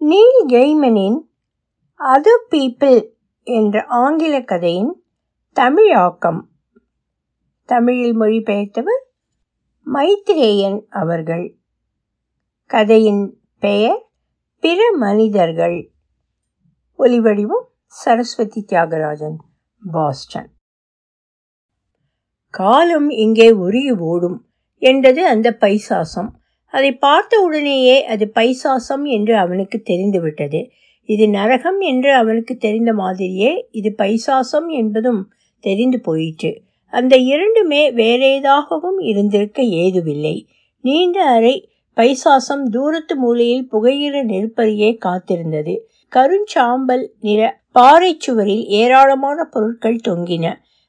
Neil கெய்மனின் other people என்ற ஆங்கில கதையின் தமிழாக்கம். தமிழில் மொழிபெயர்த்தவர் மைத்ரேயன் அவர்கள். கதையின் பெயர் பிற மனிதர்கள் ஒலிவடிவம் சரஸ்வதி தியாகராஜன் பாஸ்டன். காலம் இங்கே உருகி ஓடும் என்றது அந்த பைசாசம். அதை பார்த்த உடனேயே அது பைசாசம் என்று அவனுக்கு தெரிந்துவிட்டது. இது நரகம் என்று அவனுக்கு தெரிந்த மாதிரியே இது பைசாசம் என்பதும் தெரிந்து போயிற்று. அந்த இரண்டுமே வேறேதாகவும் இருந்திருக்க ஏதுவில்லை நீண்ட அறை பைசாசம் தூரத்து மூலையில் புகையிற நெருப்பறியே காத்திருந்தது. கருஞ்சாம்பல் நிற பாறை சுவரில் ஏராளமான பொருட்கள் தொங்கின.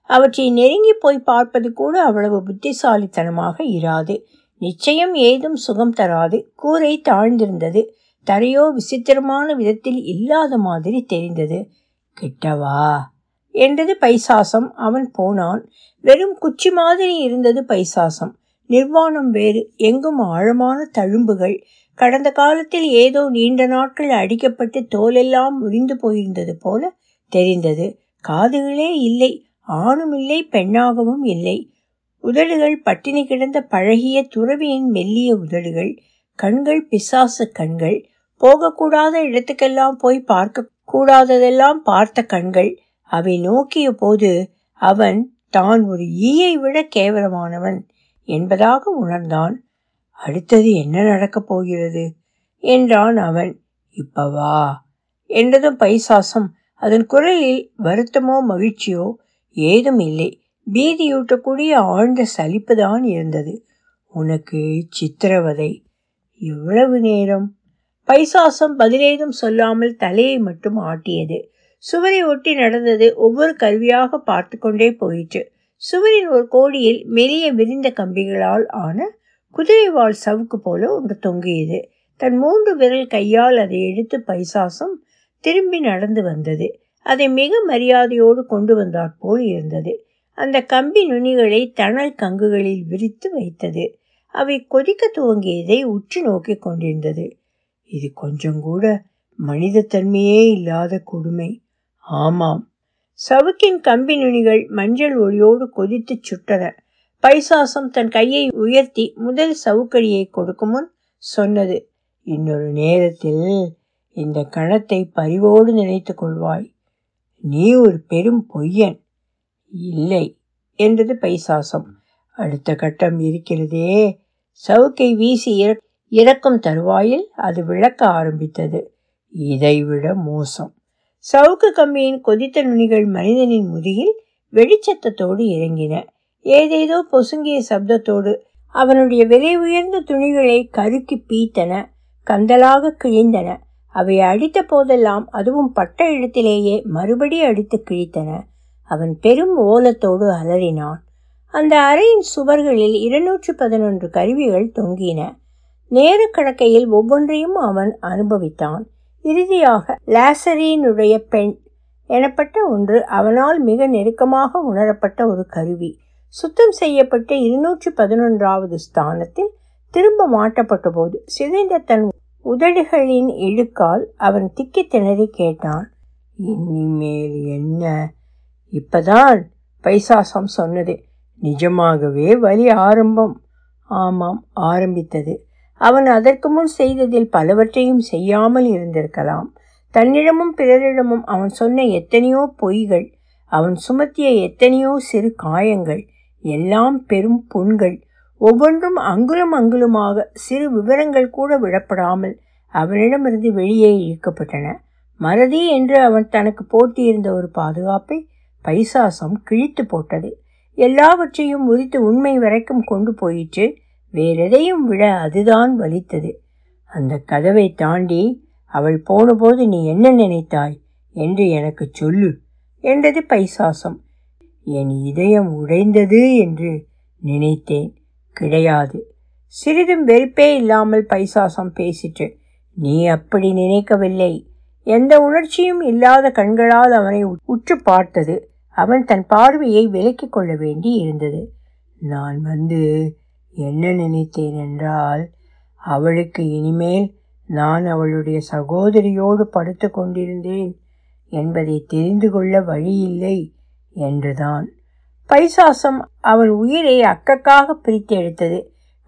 அவற்றை நெருங்கி போய் பார்ப்பது கூட அவ்வளவு புத்திசாலித்தனமாக இராது. நிச்சயம் ஏதும் சுகம் தராது. கூரை தாழ்ந்திருந்தது. தரையோ விசித்திரமான விதத்தில் இல்லாத மாதிரி தெரிந்தது. கிட்டவா? என்றது பைசாசம். அவன் போனான். வெறும் குச்சி மாதிரி இருந்தது பைசாசம். நிர்வாணம் வேறு. எங்கும் ஆழமான தழும்புகள். கடந்த காலத்தில் ஏதோ நீண்ட நாட்கள் அடிக்கப்பட்டு தோலெல்லாம் முறிந்து போயிருந்தது போல தெரிந்தது. காதுகளே இல்லை. ஆணும் இல்லை. பெண்ணாகவும் இல்லை. உதடுகள் பட்டினி கிடந்த பழகிய துறவியின் மெல்லிய உதடுகள் கண்கள் பிசாசு கண்கள் போகக்கூடாத இடத்துக்கெல்லாம் போய் பார்க்க கூடாததெல்லாம் பார்த்த கண்கள் அவை நோக்கிய போது அவன் தான் ஒரு ஈயை விட கேவலமானவன் என்பதாக உணர்ந்தான். அடுத்தது என்ன நடக்கப் போகிறது? என்றான் அவன். இப்பவா என்றதும் பைசாசம். அதன் குரலில் வருத்தமோ மகிழ்ச்சியோ ஏதும் இல்லை. பீதியூட்டக்கூடிய ஆழ்ந்த சலிப்புதான் இருந்தது. உனக்கு சித்திரவதை. எவ்வளவு நேரம்? பைசாசம் பதிலேதும் சொல்லாமல் தலையை மட்டும் ஆட்டியது. சுவரை ஒட்டி நடந்தது ஒவ்வொரு கல்வியாக பார்த்து கொண்டே போயிற்று. சுவரின் ஒரு கோடியில் மெலிய விரிந்த கம்பிகளால் ஆன குதிரைவாள் சவுக்கு போல ஒன்று தொங்கியது. தன் மூன்று விரல் கையால் அதை எடுத்து பைசாசம் திரும்பி நடந்து வந்தது. அதை மிக மரியாதையோடு கொண்டு வந்தாற் போல் இருந்தது. அந்த கம்பி நுனிகளை தணல் கங்குகளில் விரித்து வைத்தது. அவை கொதிக்க துவங்கியதை உற்று நோக்கி கொண்டிருந்தது. இது கொஞ்சம் கூட மனித தன்மையே இல்லாத கொடுமை. ஆமாம். சவுக்கின் கம்பி நுனிகள் மஞ்சள் ஒளியோடு கொதித்து சுட்டன. பைசாசம் தன் கையை உயர்த்தி முதல் சவுக்கடியை கொடுக்கும் முன் சொன்னது இன்னொரு நேரத்தில் இந்த கணத்தை பரிவோடு நினைத்து கொள்வாய். நீ ஒரு பெரும் பொய்யன். இல்லை என்றது பைசாசம். அடுத்த கட்டம் இருக்கிறதே. சவுக்கை வீசி இறக்கும் தருவாயில் அது விளக்க ஆரம்பித்தது. இதைவிட மோசம். சவுக்கு கம்பியின் கொதித்த நுனிகள் மனிதனின் முதுகில் வெளிச்சத்தத்தோடு இறங்கின. ஏதேதோ பொசுங்கிய சப்தத்தோடு அவனுடைய விலை உயர்ந்த துணிகளை கருக்கி பீத்தன கந்தலாக கிழிந்தன. அவை அடித்த போதெல்லாம் அதுவும் பட்ட இடத்திலேயே மறுபடி அடித்து கிழித்தன. அவன் பெரும் ஓலத்தோடு அலறினான். அந்த அறையின் சுவர்களில் இருநூற்று பதினொன்று கருவிகள் தொங்கின. நேர கணக்கையில் ஒவ்வொன்றையும் அவன் அனுபவித்தான். இறுதியாக லாசரியினுடைய பெண் எனப்பட்ட ஒன்று அவனால் மிக நெருக்கமாக உணரப்பட்ட ஒரு கருவி. சுத்தம் செய்யப்பட்ட இருநூற்றி பதினொன்றாவது ஸ்தானத்தில் திரும்ப மாட்டப்பட்ட போது சிதைந்த தன் உதடுகளின் இழுக்கால் அவன் திக்கி திணறி கேட்டான். இனிமேல் என்ன? இப்பதான் பைசாசம் சொன்னது. நிஜமாகவே வலி ஆரம்பம். ஆமாம் ஆரம்பித்தது. அவன் அதற்கு முன் செய்ததில் பலவற்றையும் செய்யாமல் இருந்திருக்கலாம். தன்னிடமும் பிறரிடமும் அவன் சொன்ன எத்தனையோ பொய்கள் அவன் சுமத்திய எத்தனையோ சிறு காயங்கள் எல்லாம் பெரும் புண்கள். ஒவ்வொன்றும் அங்குலம் அங்குலமாக சிறு விவரங்கள் கூட விடப்படாமல் அவனிடமிருந்து வெளியே இழுக்கப்பட்டன. மறதி என்று அவன் தனக்கு போட்டியிருந்த ஒரு பாதுகாப்பை பைசாசம் கிழித்து போட்டது. எல்லாவற்றையும் உரித்து உண்மை வரைக்கும் கொண்டு போயிற்று. வேறெதையும் விட அதுதான் வலித்தது. அந்த கதவை தாண்டி அவள் போனபோது நீ என்ன நினைத்தாய்? என்று எனக்கு சொல்லு என்றது பைசாசம். என் இதயம் உடைந்தது என்று நினைத்தேன். கிடையாது. சிறிதும் வெறுப்பே இல்லாமல் பைசாசம் பேசிற்று. நீ அப்படி நினைக்கவில்லை. எந்த உணர்ச்சியும் இல்லாத கண்களால் அவனை உற்று பார்த்தது. அவன் தன் பார்வையை விலக்கிக் கொள்ள வேண்டி இருந்தது. நான் வந்து என்ன நினைத்தேன் என்றால் அவளுக்கு இனிமேல் நான் அவளுடைய சகோதரியோடு படுத்து கொண்டிருந்தேன் என்பதை தெரிந்து கொள்ள வழியில்லை என்றுதான். பைசாசம் அவன் உயிரை அக்கக்காக பிரித்து எடுத்தது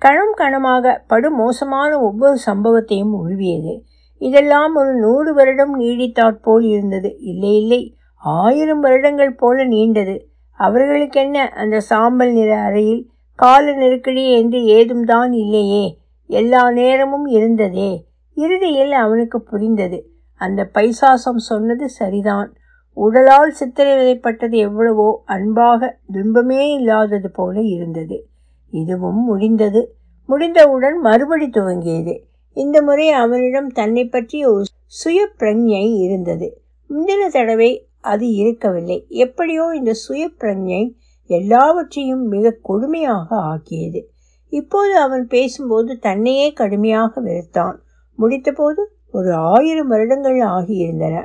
கணம் கணமாக படுமோசமான ஒவ்வொரு சம்பவத்தையும் உருவியது. இதெல்லாம் ஒரு நூறு வருடம் நீடித்தாற்போல் இருந்தது. இல்லை இல்லை. ஆயிரம் வருடங்கள் போல நீண்டது. அவர்களுக்கென்ன அந்த சாம்பல் நிற அறையில் கால நெருக்கடி என்று ஏதும் தான் இல்லையே. எல்லா நேரமும் இருந்ததே. இறுதியில் அவனுக்கு புரிந்தது. அந்த பைசாசம் சொன்னது சரிதான். உடலால் சித்திரவதைப்பட்டது எவ்வளவோ அன்பாக துன்பமே இல்லாதது போல இருந்தது. இதுவும் முடிந்தது. முடிந்தவுடன் மறுபடி துவங்கியது. இந்த முறை அவனிடம் தன்னை பற்றிய ஒரு சுய பிரஜை இருந்தது. முந்தின தடவை அது இருக்கவில்லை. எப்படியோ இந்த சுய பிரஜை எல்லாவற்றையும் மிக கொடுமையாக ஆக்கியது. இப்போது அவன் பேசும்போது தன்னையே கடுமையாக வெறுத்தான். முடித்தபோது ஒரு ஆயிரம் வருடங்கள் ஆகியிருந்தன.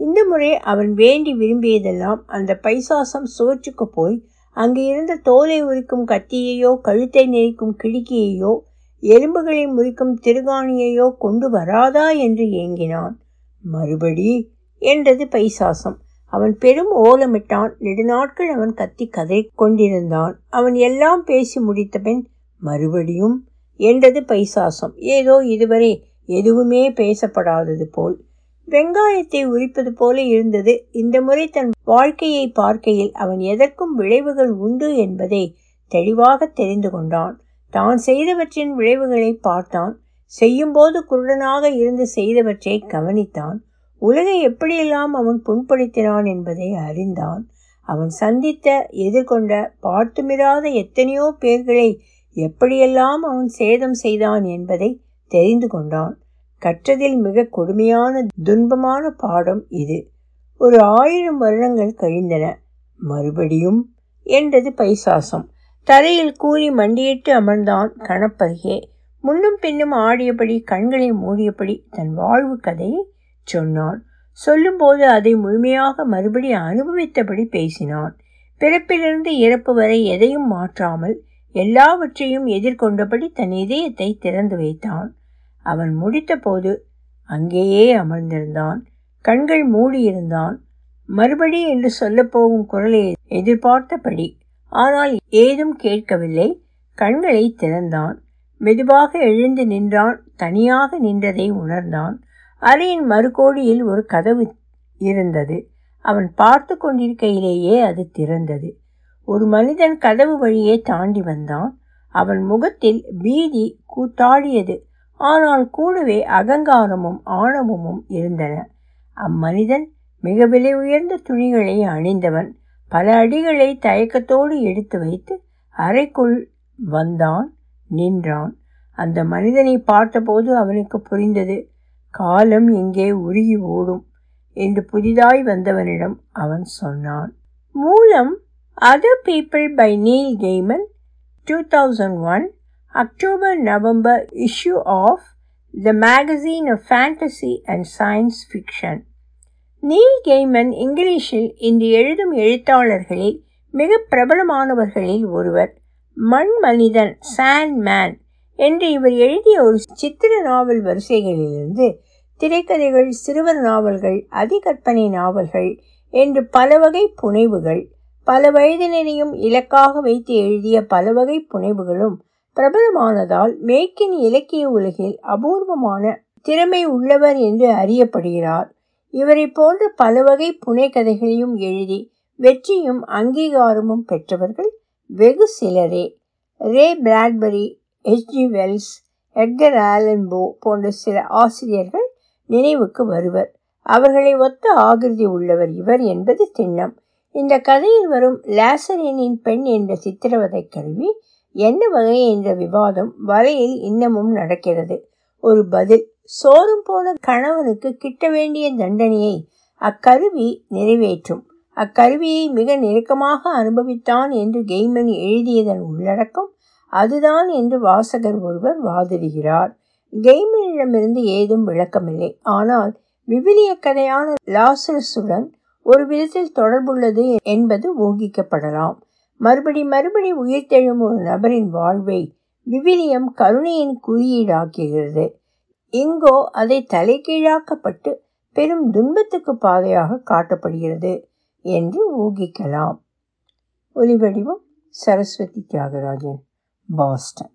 இந்த முறை அவன் வேண்டி விரும்பியதெல்லாம் அந்த பைசாசம் சுவற்றுக்கு போய் அங்கு இருந்த தோலை உரிக்கும் கத்தியையோ கழுத்தை நெரிக்கும் கிடுக்கியையோ எலும்புகளை முறிக்கும் திருகாணியையோ கொண்டு வராதா என்று ஏங்கினான். மறுபடி என்றது பைசாசம். அவன் பெரும் ஓலமிட்டான். நெடுநாட்கள் அவன் கத்தி கதை கொண்டிருந்தான். அவன் எல்லாம் பேசி முடித்த பின் மறுபடியும் என்றது பைசாசம். ஏதோ இதுவரை எதுவுமே பேசப்படாதது போல். வெங்காயத்தை உரிப்பது போல இருந்தது. இந்த முறை தன் வாழ்க்கையை பார்க்கையில் அவன் எதற்கும் விளைவுகள் உண்டு என்பதை தெளிவாக தெரிந்து கொண்டான். தான் செய்தவற்றின் விளைவுகளை பார்த்தான். செய்யும்போது குருடனாக இருந்து செய்தவற்றை கவனித்தான். உலகை எப்படியெல்லாம் அவன் புண்படுத்தினான் என்பதை அறிந்தான். அவன் சந்தித்த எதிர்கொண்ட பார்த்துமிராத எத்தனையோ பேர்களை எப்படியெல்லாம் அவன் சேதம் செய்தான் என்பதை தெரிந்து கொண்டான். கற்றதில் மிக கொடுமையான துன்பமான பாடம் இது. ஒரு ஆயிரம் வருடங்கள் கழிந்தன. மறுபடியும் என்றது பைசாசம். தரையில் கூறி மண்டியிட்டு அமர்ந்தான் கணப்பருகே முன்னும் பின்னும் ஆடியபடி கண்களை மூடியபடி தன் வாழ்வு கதையை சொன்னான். சொல்லும்போது அதை முழுமையாக மறுபடி அனுபவித்தபடி பேசினான். பிறப்பிலிருந்து இறப்பு வரை எதையும் மாற்றாமல் எல்லாவற்றையும் எதிர்கொண்டபடி தன் இதயத்தை திறந்து வைத்தான். அவன் முடித்தபோது அங்கேயே அமர்ந்திருந்தான். கண்கள் மூடியிருந்தான். மறுபடி என்று சொல்லப்போகும் குரலை எதிர்பார்த்தபடி ஆனால் ஏதும் கேட்கவில்லை. கண்களை திறந்தான். மெதுவாக எழுந்து நின்றான். தனியாக நின்றதை உணர்ந்தான். அறையின் மறுகோடியில் ஒரு கதவு இருந்தது. அவன் பார்த்து கொண்டிருக்கையிலேயே அது திறந்தது. ஒரு மனிதன் கதவு வழியே தாண்டி வந்தான். அவன் முகத்தில் பீதி கூத்தாடியது. ஆனால் கூடவே அகங்காரமும் ஆணவமும் இருந்தன. அம்மனிதன் மிக விலை உயர்ந்த துணிகளை அணிந்தவன். பல அடிகளை தயக்கத்தோடு எடுத்து வைத்து அறைக்குள் வந்தான் நின்றான். அந்த மனிதனை பார்த்தபோது அவனுக்கு புரிந்தது காலம் எங்கே உருகி ஓடும் என்று புதிதாய் வந்தவனிடம் அவன் சொன்னான். மூலம் other people by Neil Gaiman two thousand one October November issue of the magazine of fantasy and science fiction Neil Gaiman இங்கிலீஷில் இன்று எழுதும் எழுத்தாளர்களில் மிக பிரபலமானவர்களில் ஒருவர். மண் மனிதன் சாண்ட் மேன் என்று இவர் எழுதிய ஒரு சித்திர நாவல் வரிசைகளிலிருந்து திரைக்கதைகள் சிறுவர் நாவல்கள் அதிகற்பனை நாவல்கள் என்று பல வகை புனைவுகள் பல வயதினரையும் இலக்காக வைத்து எழுதிய பல வகை புனைவுகளும் பிரபலமானதால் மேற்கின் இலக்கிய உலகில் அபூர்வமான திறமை உள்ளவர் என்று அறியப்படுகிறார். இவரை போன்ற பல வகை புனைக்கதைகளையும் எழுதி வெற்றியும் அங்கீகாரமும் பெற்றவர்கள் வெகு சிலரே. Ray Bradbury H G Wells Edgar Allan Poe போன்ற சில ஆசிரியர்கள் நினைவுக்கு வருவர். அவர்களை ஒத்த ஆகிருதி உள்ளவர் இவர் என்பது திண்ணம். இந்த கதையில் வரும் லாசரினின் பெண் என்ற சித்திரவதை கருவி என்ன வகை என்ற விவாதம் வலையில் இன்னமும் நடக்கிறது. ஒரு பதில் சோறும் போன கணவனுக்கு கிட்ட வேண்டிய தண்டனையை அக்கருவி நிறைவேற்றும். அக்கருவியை மிக நெருக்கமாக அனுபவித்தான் என்று கெய்மன் எழுதியதன் உள்ளடக்கம் அதுதான் என்று வாசகர் ஒருவர் வாதிடுகிறார். கெய்மனிடமிருந்து ஏதும் விளக்கமில்லை. ஆனால் விவிலிய கதையான லாசரஸுடன் ஒரு விதத்தில் தொடர்புள்ளது என்பது ஊகிக்கப்படலாம். மறுபடி மறுபடி உயிர்த்தெழும் ஒரு நபரின் வாழ்வை விவிலியம் கருணையின் குறியீடாக்குகிறது. இங்கோ அதை தலைகீழாக்கப்பட்டு பெரும் துன்பத்துக்கு பாதையாக காட்டப்படுகிறது என்று ஊகிக்கலாம். ஒலிவடிவம் சரஸ்வதி தியாகராஜன் பாஸ்டன்.